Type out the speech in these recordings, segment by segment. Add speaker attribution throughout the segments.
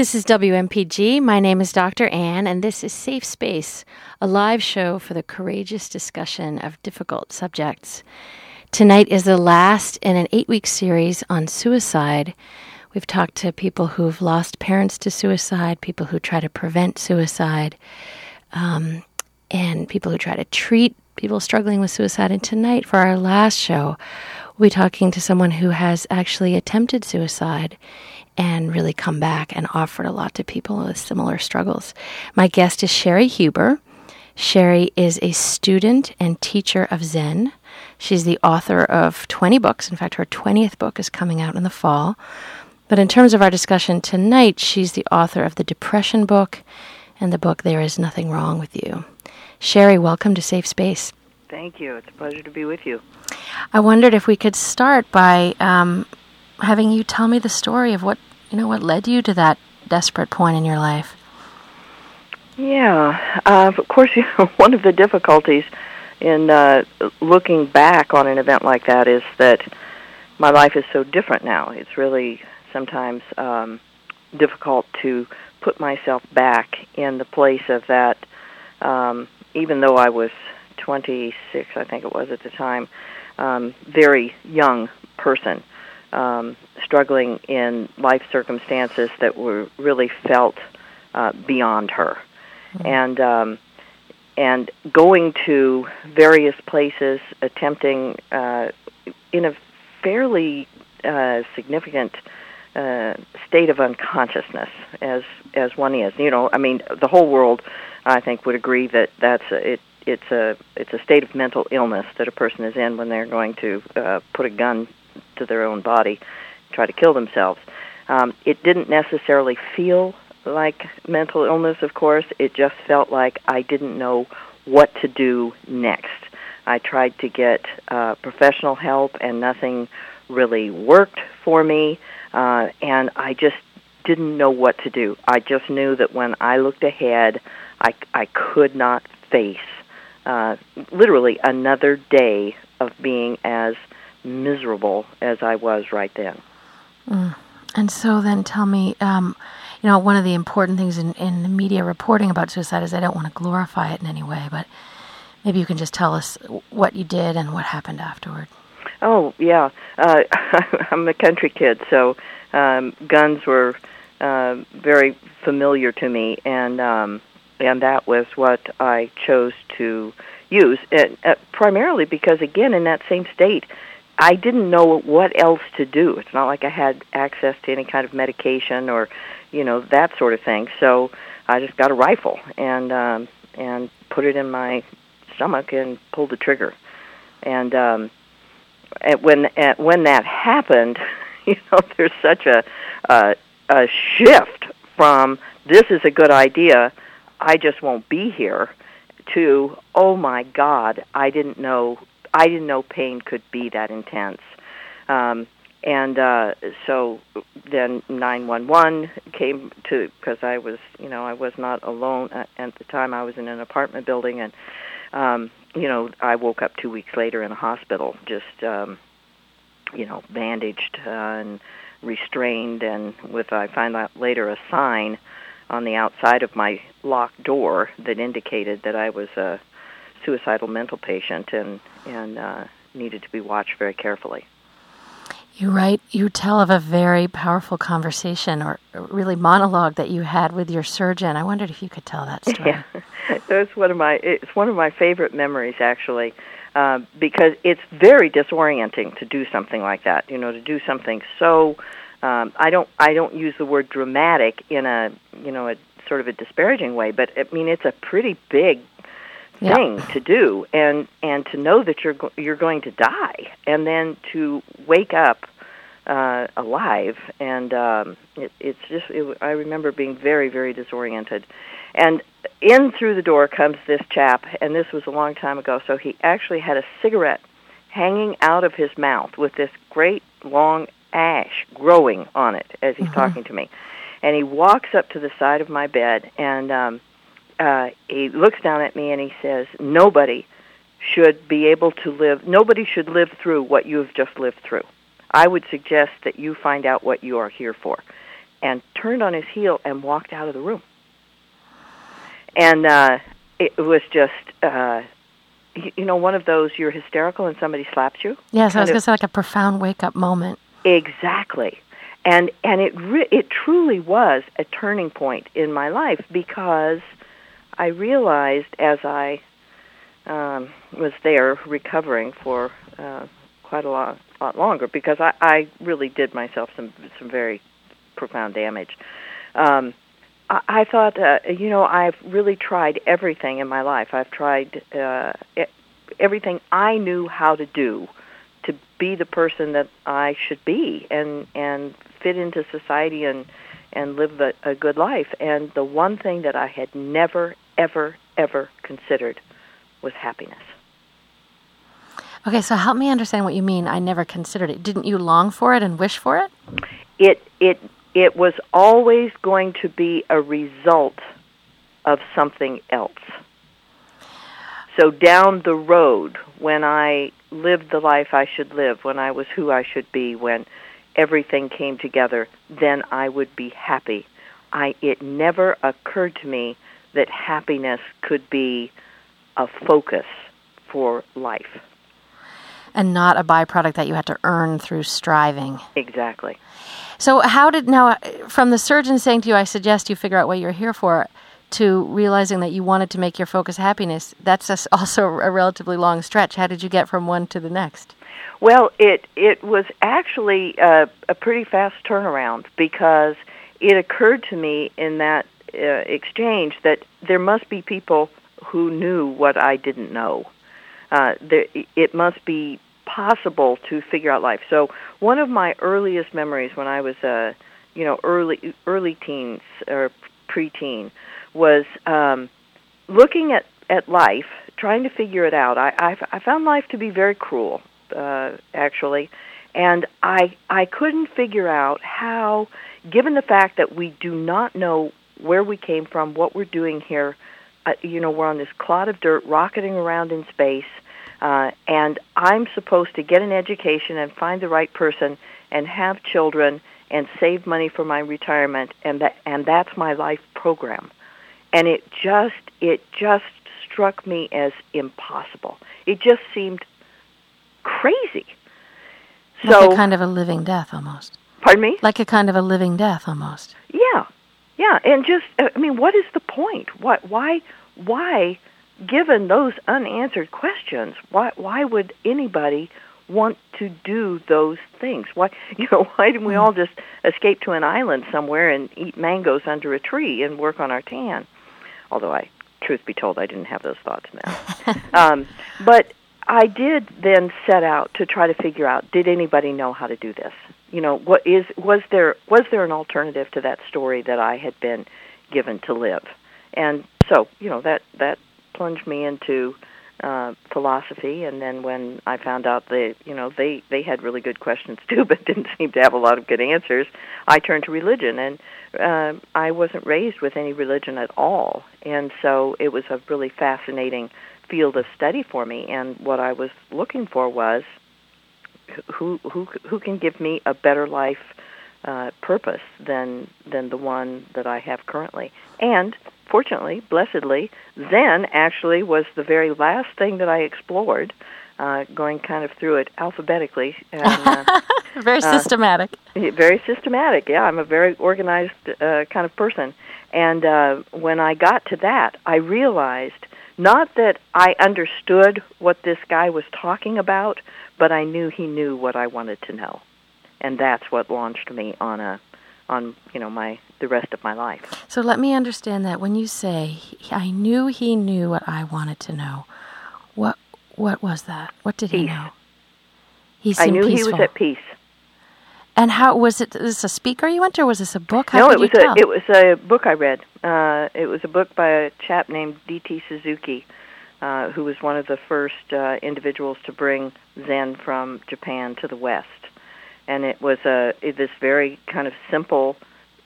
Speaker 1: This is WMPG. My name is Dr. Ann, and this is Safe Space, a live show for the courageous discussion of difficult subjects. Tonight is the last in an eight week series on suicide. We've talked to people who've lost parents to suicide, people who try to prevent suicide, um, and people who try to treat people struggling with suicide. And tonight, for our last show, we'll be talking to someone who has actually attempted suicide and really come back and offered a lot to people with similar struggles. My guest is Cheri Huber. Cheri is a student and teacher of Zen. She's the author of 20 books. In fact, her 20th book is coming out in the fall. But in terms of our discussion tonight, she's the author of the Depression book and the book There Is Nothing Wrong with You. Cheri, welcome to Safe Space.
Speaker 2: Thank you. It's a pleasure to be with you.
Speaker 1: I wondered if we could start by um, having you tell me the story of what you know what led you to that desperate point in your life.
Speaker 2: Yeah, uh, of course. You know, one of the difficulties in uh, looking back on an event like that is that my life is so different now. It's really sometimes um, difficult to put myself back in the place of that. Um, even though I was 26, I think it was at the time, um, very young person um, struggling in life circumstances that were really felt uh, beyond her, mm-hmm. and um, and going to various places, attempting uh, in a fairly uh, significant uh, state of unconsciousness, as as one is. You know, I mean, the whole world, I think, would agree that that's a, it. It's a it's a state of mental illness that a person is in when they're going to uh, put a gun to their own body, try to kill themselves. Um, it didn't necessarily feel like mental illness, of course. It just felt like I didn't know what to do next. I tried to get uh, professional help, and nothing really worked for me, uh, and I just didn't know what to do. I just knew that when I looked ahead, I, I could not face uh, literally another day of being as miserable as I was right then.
Speaker 1: Mm. And so then tell me, um, you know, one of the important things in, in the media reporting about suicide is I don't want to glorify it in any way, but maybe you can just tell us what you did and what happened afterward.
Speaker 2: Oh, yeah. Uh, I'm a country kid, so um, guns were uh, very familiar to me, and um, and that was what I chose to use, it, uh, primarily because, again, in that same state, I didn't know what else to do. It's not like I had access to any kind of medication or, you know, that sort of thing. So I just got a rifle and um, and put it in my stomach and pulled the trigger. And um, at when at when that happened, you know, there's such a a, a shift from this is a good idea, I just won't be here, to oh my God, I didn't know I didn't know pain could be that intense. Um, and uh, so then 911 came to because I was, you know, I was not alone at, at the time. I was in an apartment building, and um, you know, I woke up two weeks later in a hospital, just um, you know, bandaged uh, and restrained, and with I find out later a sign on the outside of my locked door that indicated that I was a suicidal mental patient and and uh, needed to be watched very carefully.
Speaker 1: You write, you tell of a very powerful conversation or really monologue that you had with your surgeon. I wondered if you could tell that story.
Speaker 2: Yeah, that's one of my it's one of my favorite memories actually, uh, because it's very disorienting to do something like that. You know, to do something so. Um, I don't I don't use the word dramatic in a you know a sort of a disparaging way, but I mean it's a pretty big thing to do and and to know that you're go- you're going to die and then to wake up uh alive and um it, it's just it, I remember being very very disoriented. And in through the door comes this chap and this was a long time ago so he actually had a cigarette hanging out of his mouth with this great long ash growing on it as he's mm-hmm. talking to me. And he walks up to the side of my bed and um uh, he looks down at me and he says, "Nobody should be able to live. Nobody should live through what you have just lived through. I would suggest that you find out what you are here for." and turned on his heel and walked out of the room. And uh, it was just, uh, you, know, one of those you're hysterical and somebody slaps you.
Speaker 1: Yes, I was going to say like a profound wake up moment.
Speaker 2: Exactly. And and it re- it truly was a turning point in my life because I realized as I um, was there recovering for uh, quite a lot, lot longer because I, I really did myself some some very profound damage. Um, I, I thought, uh, you know, I've really tried everything in my life. I've tried uh, everything I knew how to do to be the person that I should be and and fit into society and and live a, a good life. And the one thing that I had never ever ever considered was happiness.
Speaker 1: Okay, so help me understand what you mean. I never considered it. Didn't you long for it and wish for it?
Speaker 2: It it it was always going to be a result of something else. So down the road, when I lived the life I should live, when I was who I should be, when everything came together, then I would be happy. I it never occurred to me that happiness could be a focus for life.
Speaker 1: And not a byproduct that you had to earn through striving.
Speaker 2: Exactly.
Speaker 1: So, how did now, from the surgeon saying to you, I suggest you figure out what you're here for, to realizing that you wanted to make your focus happiness, that's a also a relatively long stretch. How did you get from one to the next?
Speaker 2: Well, it it was actually uh, a pretty fast turnaround because it occurred to me in that uh, exchange that there must be people who knew what I didn't know. Uh, there, it must be possible to figure out life. So one of my earliest memories when I was uh, you know early early teens or preteen was um, looking at at life, trying to figure it out. I I, I found life to be very cruel, uh, actually, and I I couldn't figure out how, given the fact that we do not know where we came from, what we're doing here. Uh, you know, we're on this clod of dirt, rocketing around in space, uh, and I'm supposed to get an education and find the right person and have children and save money for my retirement, and that and that's my life program and it just it just struck me as impossible. It just seemed crazy.
Speaker 1: Like
Speaker 2: So,
Speaker 1: a kind of a living death almost.
Speaker 2: pardon me?
Speaker 1: Like a kind of a living death almost.
Speaker 2: Yeah, yeah, and just I mean, what is the point? What why why given those unanswered questions, why why would anybody want to do those things? Why you know why didn't we all just escape to an island somewhere and eat mangoes under a tree and work on our tan? Although I, truth be told, I didn't have those thoughts then. um, but I did then set out to try to figure out did anybody know how to do this? You know, what is was there was there an alternative to that story that I had been given to live? And so, you know, that that plunged me into uh, philosophy. And then when I found out that you know they they had really good questions too, but didn't seem to have a lot of good answers, I turned to religion. And uh, I wasn't raised with any religion at all, and so it was a really fascinating field of study for me. And what I was looking for was who who who can give me a better life uh, purpose than than the one that I have currently. And fortunately, blessedly, Zen actually was the very last thing that I explored. Uh, going kind of through it alphabetically, and uh,
Speaker 1: Very
Speaker 2: Uh,
Speaker 1: systematic.
Speaker 2: very systematic. Yeah, I'm a very organized uh, kind of person. And uh, when I got to that, I realized not that I understood what this guy was talking about, but I knew he knew what I wanted to know, and that's what launched me on a on you know my the rest of my life.
Speaker 1: So let me understand that when you say I knew he knew what I wanted to know, what what was that? What did he know? He seemed I
Speaker 2: knew
Speaker 1: peaceful.
Speaker 2: he was at peace.
Speaker 1: And how was it? Is this a speaker you went to, or was this a book? How
Speaker 2: no, it was
Speaker 1: tell?
Speaker 2: a it was a book I read. Uh, it was a book by a chap named D.T. Suzuki, uh, who was one of the first uh, individuals to bring Zen from Japan to the West, and it was a it, this very kind of simple,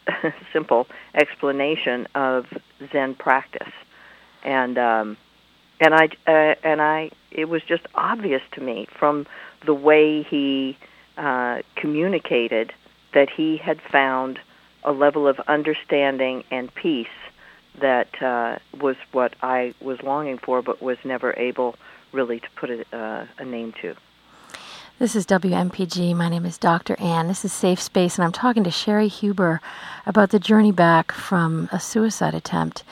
Speaker 2: simple explanation of Zen practice, and um, and I uh, and I it was just obvious to me from the way he uh, communicated that he had found a level of understanding and peace that uh, was what I was longing for, but was never able really to put a, uh, a name to.
Speaker 1: This is WMPG. My name is Dr. Ann. This is Safe Space, and I'm talking to Cheri Huber about the journey back from a suicide attempt.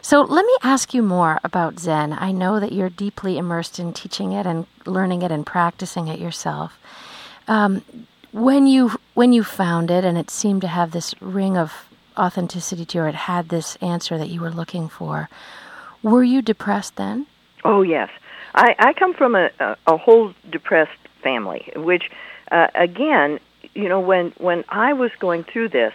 Speaker 1: So, let me ask you more about Zen. I know that you're deeply immersed in teaching it and learning it and practicing it yourself. Um, when you when you found it, and it seemed to have this ring of authenticity to it, it had this answer that you were looking for. Were you depressed then?
Speaker 2: Oh yes, I, I come from a, a, a whole depressed family, which uh, again, you know, when when I was going through this,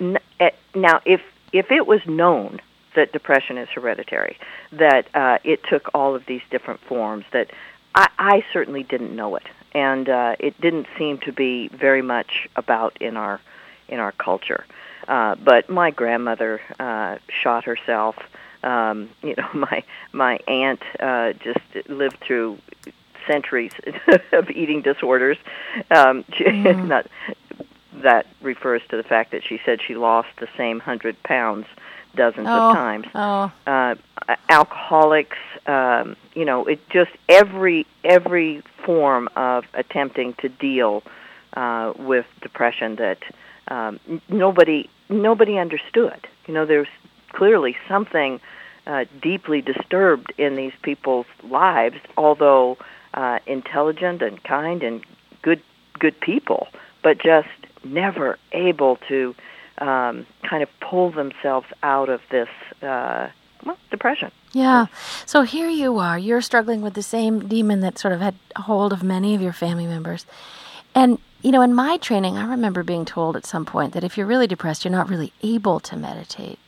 Speaker 2: n- eh, now if if it was known that depression is hereditary, that uh, it took all of these different forms, that I, I certainly didn't know it, and uh, it didn't seem to be very much about in our in our culture. Uh, but my grandmother uh, shot herself. Um, you know, my my aunt uh, just lived through centuries of eating disorders. Um, she, mm. not that refers to the fact that she said she lost the same hundred pounds dozens
Speaker 1: oh.
Speaker 2: of times.
Speaker 1: Oh.
Speaker 2: Uh, alcoholics, um, you know, it just every every form of attempting to deal uh, with depression that um, nobody nobody understood. You know, there's clearly something uh, deeply disturbed in these people's lives, although uh, intelligent and kind and good good people, but just never able to um, kind of pull themselves out of this uh, well, depression.
Speaker 1: Yeah. So here you are. You're struggling with the same demon that sort of had hold of many of your family members. And, you know, in my training, I remember being told at some point that if you're really depressed, you're not really able to meditate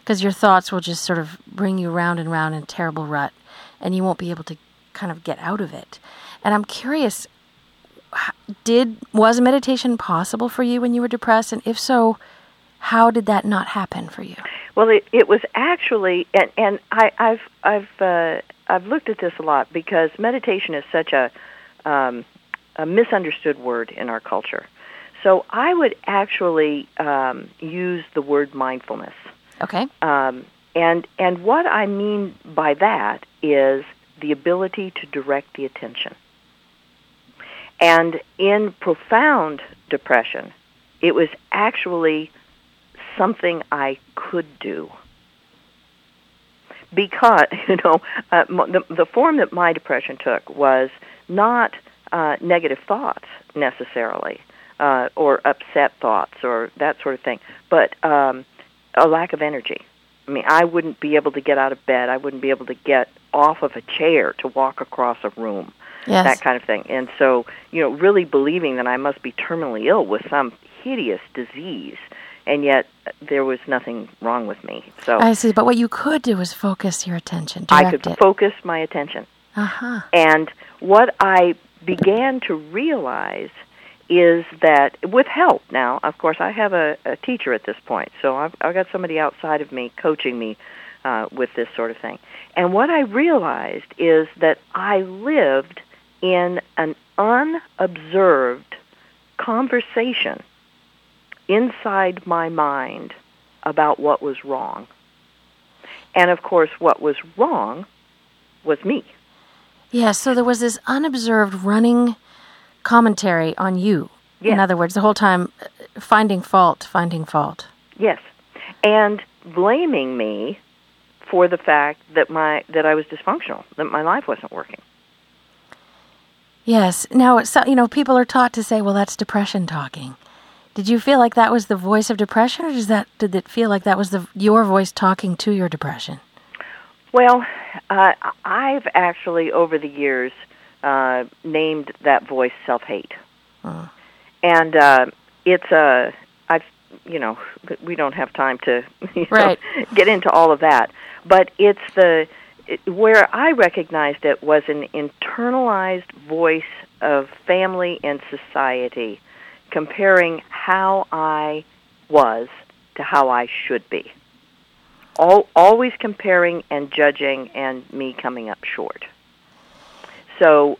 Speaker 1: because your thoughts will just sort of bring you round and round in a terrible rut and you won't be able to kind of get out of it. And I'm curious did was meditation possible for you when you were depressed and if so how did that not happen for you
Speaker 2: well it it was actually and and i i've i've uh i've looked at this a lot because meditation is such a um a misunderstood word in our culture so i would actually um use the word mindfulness
Speaker 1: okay
Speaker 2: um and and what i mean by that is the ability to direct the attention. And in profound depression, it was actually something I could do. Because, you know, uh, the, the form that my depression took was not uh, negative thoughts necessarily, uh, or upset thoughts, or that sort of thing, but um, a lack of energy. I mean, I wouldn't be able to get out of bed. I wouldn't be able to get off of a chair to walk across a room.
Speaker 1: Yes.
Speaker 2: That kind of thing. And so, you know, really believing that I must be terminally ill with some hideous disease, and yet there was nothing wrong with me. So
Speaker 1: I see. But what you could do is focus your attention.
Speaker 2: I could
Speaker 1: it.
Speaker 2: focus my attention.
Speaker 1: Uh-huh.
Speaker 2: And what I began to realize is that with help now, of course, I have a, a teacher at this point, so I've, I've got somebody outside of me coaching me uh, with this sort of thing. And what I realized is that I lived in an unobserved conversation inside my mind about what was wrong. And of course, what was wrong was me.
Speaker 1: Yeah, so there was this unobserved running commentary on you.
Speaker 2: Yes.
Speaker 1: In other words, the whole time uh, finding fault, finding fault.
Speaker 2: Yes. And blaming me for the fact that my that I was dysfunctional, that my life wasn't working.
Speaker 1: Yes. Now, so, you know, people are taught to say, "Well, that's depression talking." Did you feel like that was the voice of depression, or does that did it feel like that was the your voice talking to your depression?
Speaker 2: Well, uh, I've actually over the years uh, named that voice self hate,
Speaker 1: uh.
Speaker 2: and uh, it's a I've you know we don't have time to you
Speaker 1: right.
Speaker 2: know, get into all of that, but it's the it, where I recognized it was an internalized voice of family and society comparing how I was to how I should be. All, always comparing and judging and me coming up short. So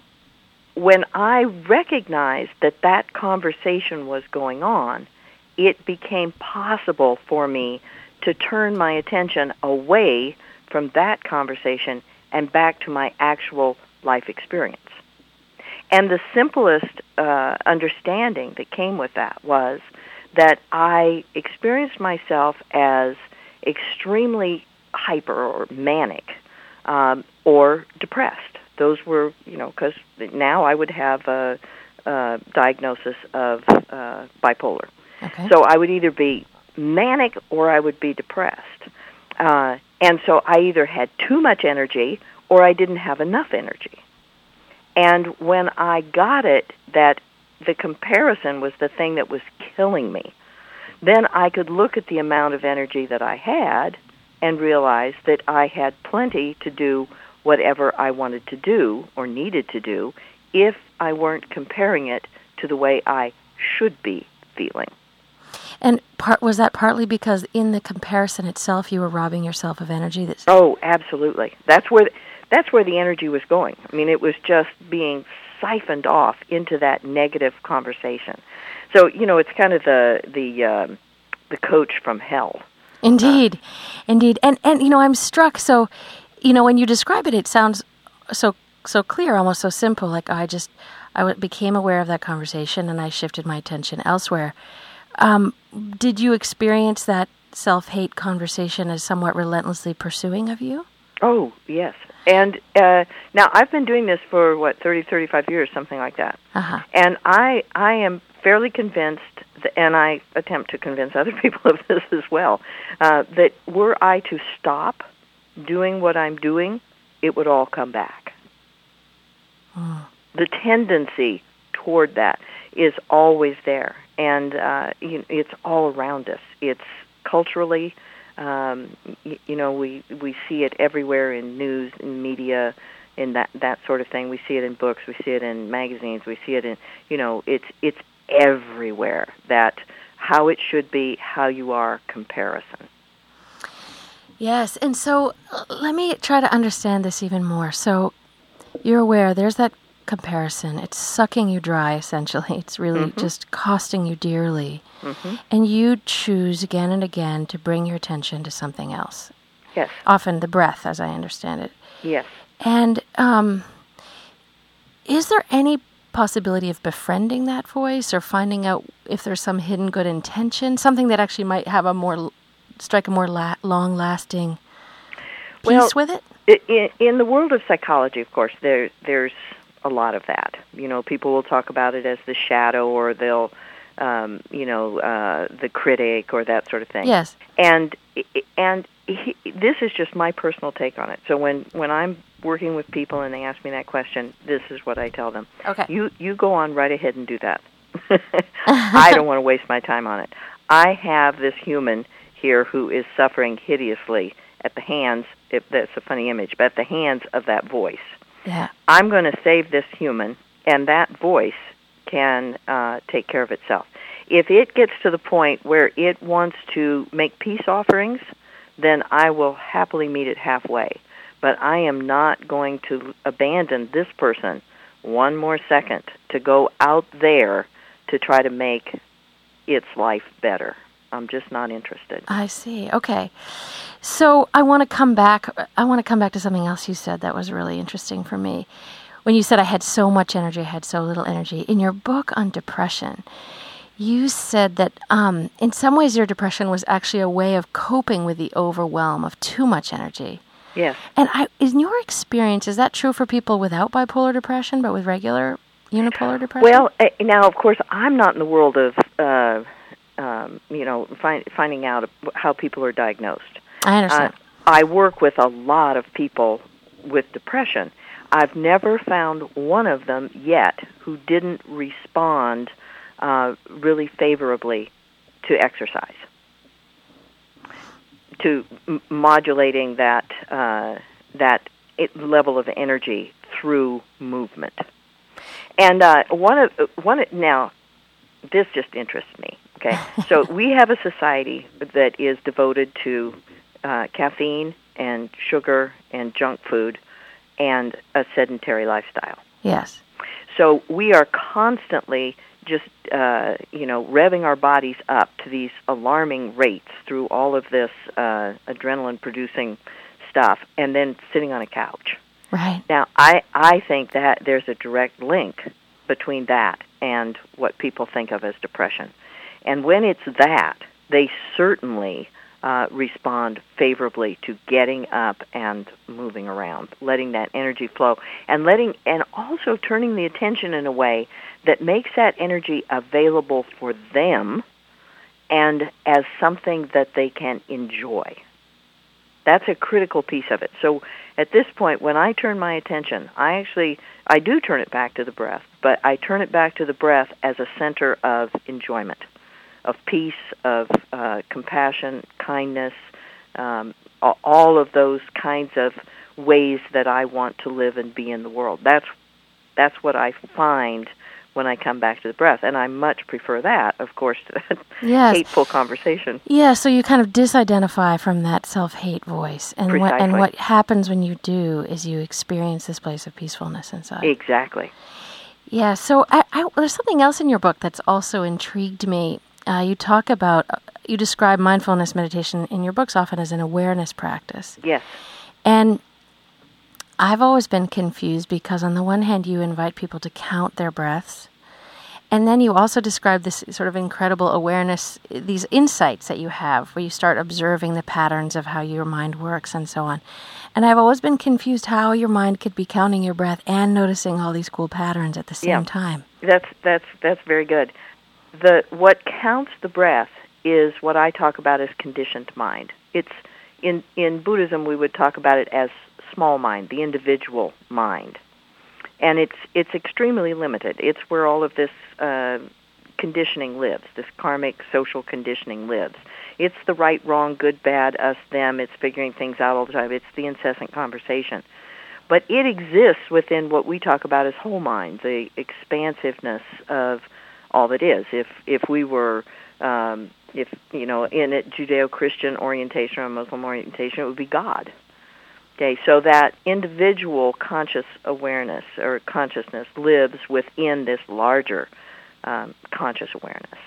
Speaker 2: when I recognized that that conversation was going on, it became possible for me to turn my attention away from that conversation and back to my actual life experience. And the simplest uh, understanding that came with that was that I experienced myself as extremely hyper or manic um, or depressed. Those were, you know, because now I would have a, a diagnosis of uh, bipolar.
Speaker 1: Okay.
Speaker 2: So I would either be manic or I would be depressed. Uh, and so I either had too much energy or I didn't have enough energy. And when I got it that the comparison was the thing that was killing me, then I could look at the amount of energy that I had and realize that I had plenty to do whatever I wanted to do or needed to do if I weren't comparing it to the way I should be feeling.
Speaker 1: And part was that partly because in the comparison itself you were robbing yourself of energy that's
Speaker 2: Oh, absolutely. That's where that's where the energy was going. I mean, it was just being siphoned off into that negative conversation. So, you know, it's kind of the the um, the coach from hell.
Speaker 1: Indeed. Indeed. And and you know, I'm struck so you know, when you describe it it sounds so so clear, almost so simple like I just I became aware of that conversation and I shifted my attention elsewhere. Um, did you experience that self hate conversation as somewhat relentlessly pursuing of you?
Speaker 2: Oh, yes. And uh, now I've been doing this for what thirty, thirty-five years, something like that.
Speaker 1: Uh-huh.
Speaker 2: And I, I am fairly convinced, and I attempt to convince other people of this as well, uh, that were I to stop doing what I'm doing, it would all come back. The tendency toward that is always there, and uh, you know, it's all around us. It's culturally, um, you, you know, we we see it everywhere in news, in media, in that that sort of thing. We see it in books, we see it in magazines, we see it in, you know, it's it's everywhere. That how it should be, how you are comparison.
Speaker 1: Yes, and so uh, let me try to understand this even more. So you're aware there's that comparison. It's sucking you dry, essentially. It's really
Speaker 2: Mhm.
Speaker 1: just costing you dearly.
Speaker 2: hmm
Speaker 1: And you choose again and again to bring your attention to something else.
Speaker 2: Yes,
Speaker 1: Often the breath, as I understand it.
Speaker 2: yes.
Speaker 1: And um, is there any possibility of befriending that voice or finding out if there's some hidden good intention, something that actually might have a more strike a more la- long-lasting peace
Speaker 2: Well,
Speaker 1: with it?
Speaker 2: In, in the world of psychology, of course, there there's a lot of that. You know, people will talk about it as the shadow, or they'll, um, you know, uh, the critic, or that sort of thing.
Speaker 1: Yes.
Speaker 2: And and he, this is just my personal take on it. So when when I'm working with people and they ask me that question, this is what I tell them.
Speaker 1: Okay.
Speaker 2: You you go on right ahead and do that. I don't want to waste my time on it. I have this human here who is suffering hideously at the hands. If that's a funny image, but at the hands of that voice.
Speaker 1: Yeah.
Speaker 2: I'm going to save this human, and that voice can uh, take care of itself. If it gets to the point where it wants to make peace offerings, then I will happily meet it halfway. But I am not going to abandon this person one more second to go out there to try to make its life better. I'm just not interested.
Speaker 1: I see. Okay. So I want to come back. I want to come back to something else you said that was really interesting for me. When you said I had so much energy, I had so little energy. In your book on depression, you said that um, in some ways your depression was actually a way of coping with the overwhelm of too much energy.
Speaker 2: Yes.
Speaker 1: And I, in your experience, is that true for people without bipolar depression, but with regular unipolar depression?
Speaker 2: Well, uh, now of course I'm not in the world of uh, um, you know find, finding out how people are diagnosed.
Speaker 1: I understand.
Speaker 2: Uh, I work with a lot of people with depression. I've never found one of them yet who didn't respond uh, really favorably to exercise, to m- modulating that uh, that level of energy through movement. And uh, one of one of- now, this just interests me. Okay, so we have a society that is devoted to uh, caffeine and sugar and junk food and a sedentary lifestyle.
Speaker 1: yes.
Speaker 2: So we are constantly just uh, you know revving our bodies up to these alarming rates through all of this uh, adrenaline producing stuff, and then sitting on a couch.
Speaker 1: Right.
Speaker 2: Now, I I think that there's a direct link between that and what people think of as depression, and when it's that, they certainly uh, respond favorably to getting up and moving around, letting that energy flow, and letting and also turning the attention in a way that makes that energy available for them and as something that they can enjoy. That's a critical piece of it. So at this point when I turn my attention, I actually I do turn it back to the breath, but I turn it back to the breath as a center of enjoyment of peace, of uh, compassion, kindness, um, all of those kinds of ways that I want to live and be in the world. That's that's what I find when I come back to the breath, and I much prefer that, of course, to that
Speaker 1: yes.
Speaker 2: hateful conversation.
Speaker 1: Yeah, so you kind of disidentify from that self-hate voice, and
Speaker 2: Precisely.
Speaker 1: what and what happens when you do is you experience this place of peacefulness inside.
Speaker 2: Exactly.
Speaker 1: Yeah. So I, I, there's something else in your book that's also intrigued me uh, you talk about, uh, you describe mindfulness meditation in your books often as an awareness practice.
Speaker 2: Yes.
Speaker 1: And I've always been confused because, on the one hand, you invite people to count their breaths. And then you also describe this sort of incredible awareness, these insights that you have where you start observing the patterns of how your mind works and so on. And I've always been confused how your mind could be counting your breath and noticing all these cool patterns at the same
Speaker 2: yeah.
Speaker 1: time.
Speaker 2: That's that's that's very good the what counts the breath is what I talk about as conditioned mind. It's in in Buddhism we would talk about it as small mind, the individual mind, and it's it's extremely limited. It's where all of this uh, conditioning lives. This karmic social conditioning lives. It's the right, wrong, good, bad, us, them. It's figuring things out all the time. It's the incessant conversation. But it exists within what we talk about as whole mind, the expansiveness of all that is. If if we were um, if you know in a Judeo-Christian orientation or a Muslim orientation, it would be God. Okay, so that individual conscious awareness or consciousness lives within this larger um, conscious awareness,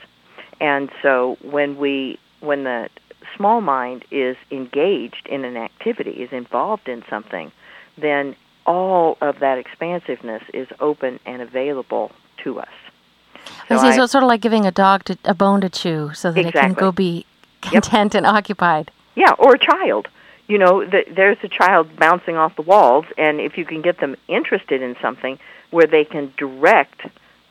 Speaker 2: and so when we when the small mind is engaged in an activity, is involved in something, then all of that expansiveness is open and available to us.
Speaker 1: So, I see, so it's sort of like giving a dog to, a bone to chew so that
Speaker 2: exactly.
Speaker 1: it can go be content yep. and occupied.
Speaker 2: Yeah, or a child. You know, the, there's a child bouncing off the walls, and if you can get them interested in something where they can direct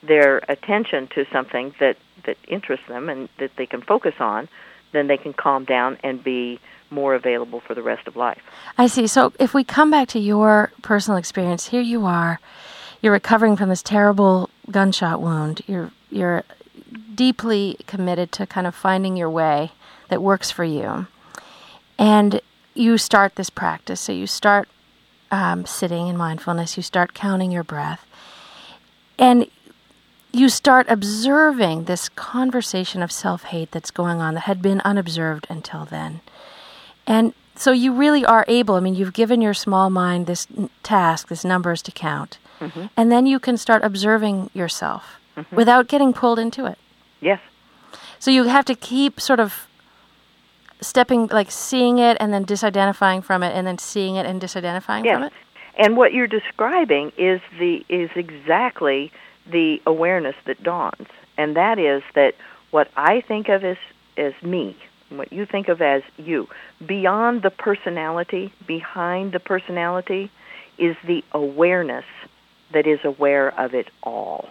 Speaker 2: their attention to something that, that interests them and that they can focus on, then they can calm down and be more available for the rest of life.
Speaker 1: I see. So if we come back to your personal experience, here you are you're recovering from this terrible gunshot wound. You're you're deeply committed to kind of finding your way that works for you, and you start this practice. So you start um, sitting in mindfulness. You start counting your breath, and you start observing this conversation of self hate that's going on that had been unobserved until then, and so you really are able. I mean, you've given your small mind this task, this numbers to count Mm-hmm. And then you can start observing yourself mm-hmm. without getting pulled into it.
Speaker 2: Yes.
Speaker 1: So you have to keep sort of stepping, like seeing it and then disidentifying from it, and then seeing it and disidentifying
Speaker 2: yes.
Speaker 1: from it.
Speaker 2: And what you're describing is the is exactly the awareness that dawns, and that is that what I think of as as me, what you think of as you, beyond the personality, behind the personality, is the awareness that is aware of it all.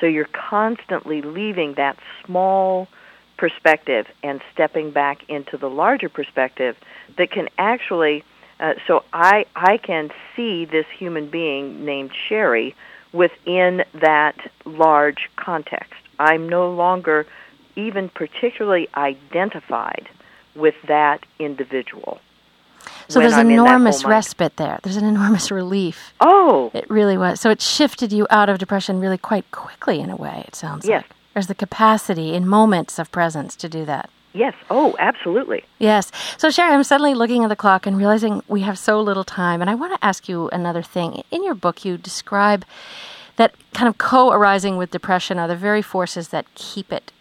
Speaker 2: So you're constantly leaving that small perspective and stepping back into the larger perspective that can actually uh, so I I can see this human being named Cheri within that large context. I'm no longer even particularly identified with that individual.
Speaker 1: So there's enormous respite there. There's an enormous relief.
Speaker 2: Oh,
Speaker 1: it really was. So it shifted you out of depression really quite quickly in a way. It sounds
Speaker 2: yes.
Speaker 1: like there's the capacity in moments of presence to do that.
Speaker 2: Yes. Oh, absolutely.
Speaker 1: Yes. So, Cheri, I'm suddenly looking at the clock and realizing we have so little time. And I want to ask you another thing. In your book, you describe that kind of co arising with depression are the very forces that keep it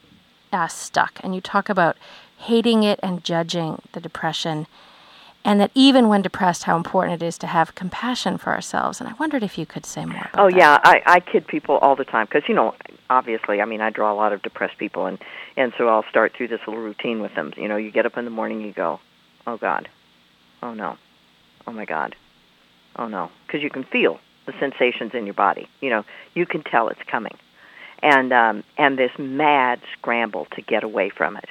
Speaker 1: uh, stuck. And you talk about hating it and judging the depression. And that even when depressed, how important it is to have compassion for ourselves. And I wondered if you could say more about
Speaker 2: Oh,
Speaker 1: that.
Speaker 2: yeah. I, I kid people all the time because, you know, obviously, I mean, I draw a lot of depressed people, and, and so I'll start through this little routine with them. You know, you get up in the morning, you go, oh, God. Oh, no. Oh, my God. Oh, no. Because you can feel the sensations in your body. You know, you can tell it's coming. And, um, and this mad scramble to get away from it.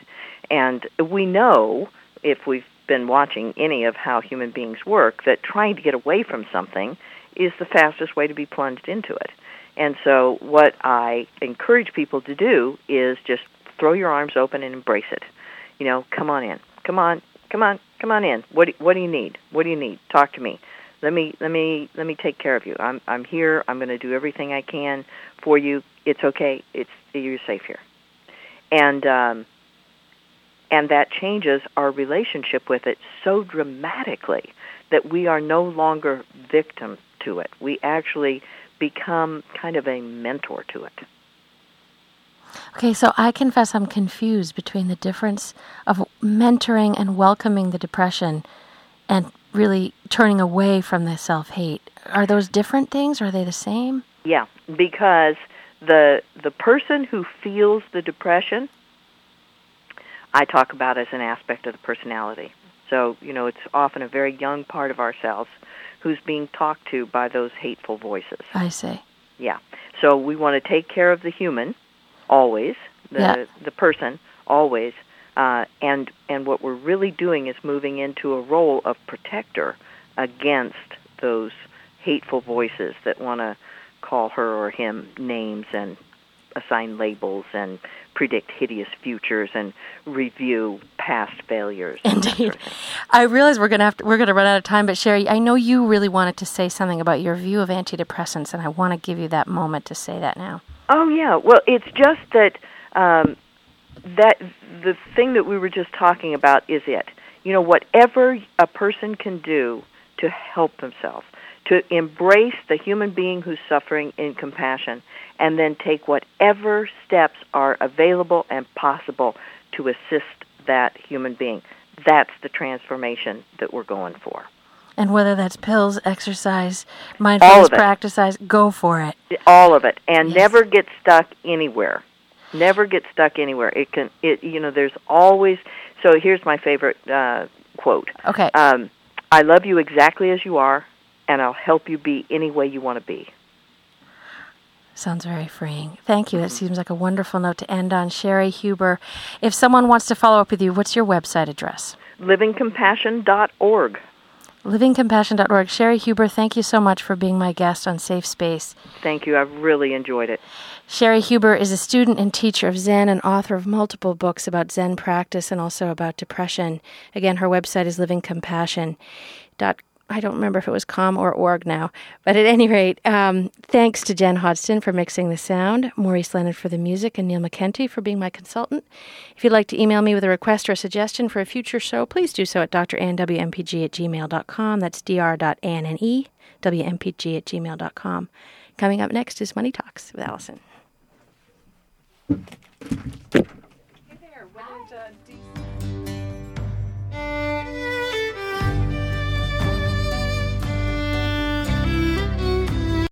Speaker 2: And we know, if we've been watching any of how human beings work, that trying to get away from something is the fastest way to be plunged into it. And so, what I encourage people to do is just throw your arms open and embrace it. You know, come on in, come on, come on, come on in. What what do you need? What do you need? Talk to me. Let me let me let me take care of you. I'm I'm here. I'm going to do everything I can for you. It's okay. It's you're safe here. And um, and that changes our relationship with it so dramatically that we are no longer victim to it. We actually become kind of a mentor to it.
Speaker 1: Okay, so I confess I'm confused between the difference of mentoring and welcoming the depression and really turning away from the self hate. Are those different things? Or are they the same?
Speaker 2: Yeah, because the the person who feels the depression I talk about as an aspect of the personality. So, you know, it's often a very young part of ourselves who's being talked to by those hateful voices.
Speaker 1: I see.
Speaker 2: Yeah. So we want to take care of the human always, the
Speaker 1: Yeah.
Speaker 2: the person always, uh, and and what we're really doing is moving into a role of protector against those hateful voices that want to call her or him names and assign labels and predict hideous futures and review past failures. sort
Speaker 1: Indeed.
Speaker 2: of.
Speaker 1: I realize we're gonna have to, we're gonna run out of time, but Cheri, I know you really wanted to say something about your view of antidepressants, and I want to give you that moment to say that now.
Speaker 2: Oh yeah. Well, it's just that um, that the thing that we were just talking about is it. You know, whatever a person can do to help themselves, to embrace the human being who's suffering in compassion, and then take whatever steps are available and possible to assist that human being. That's the transformation that we're going for.
Speaker 1: And whether that's pills, exercise, mindfulness
Speaker 2: of
Speaker 1: practice, go for it.
Speaker 2: all of it and
Speaker 1: Yes.
Speaker 2: never get stuck anywhere never get stuck anywhere it can it you know there's always so here's my favorite uh quote
Speaker 1: Okay.
Speaker 2: um i love you exactly as you are and i'll help you be any way you want to be
Speaker 1: Sounds very freeing. Thank you. That seems like a wonderful note to end on. Cheri Huber, if someone wants to follow up with you, what's your website address?
Speaker 2: livingcompassion.org
Speaker 1: livingcompassion.org. Cheri Huber, thank you so much for being my guest on Safe Space.
Speaker 2: thank you i've really enjoyed it
Speaker 1: Cheri Huber is a student and teacher of Zen and author of multiple books about Zen practice and also about depression. Again, her website is livingcompassion. I don't remember if it was com or org now. But at any rate, um, thanks to Jen Hodgson for mixing the sound, Maurice Leonard for the music, and Neil McKenty for being my consultant. If you'd like to email me with a request or a suggestion for a future show, please do so at drannwmpg at gmail.com. That's dr.anne, at gmail.com. Coming up next is Money Talks with Allison.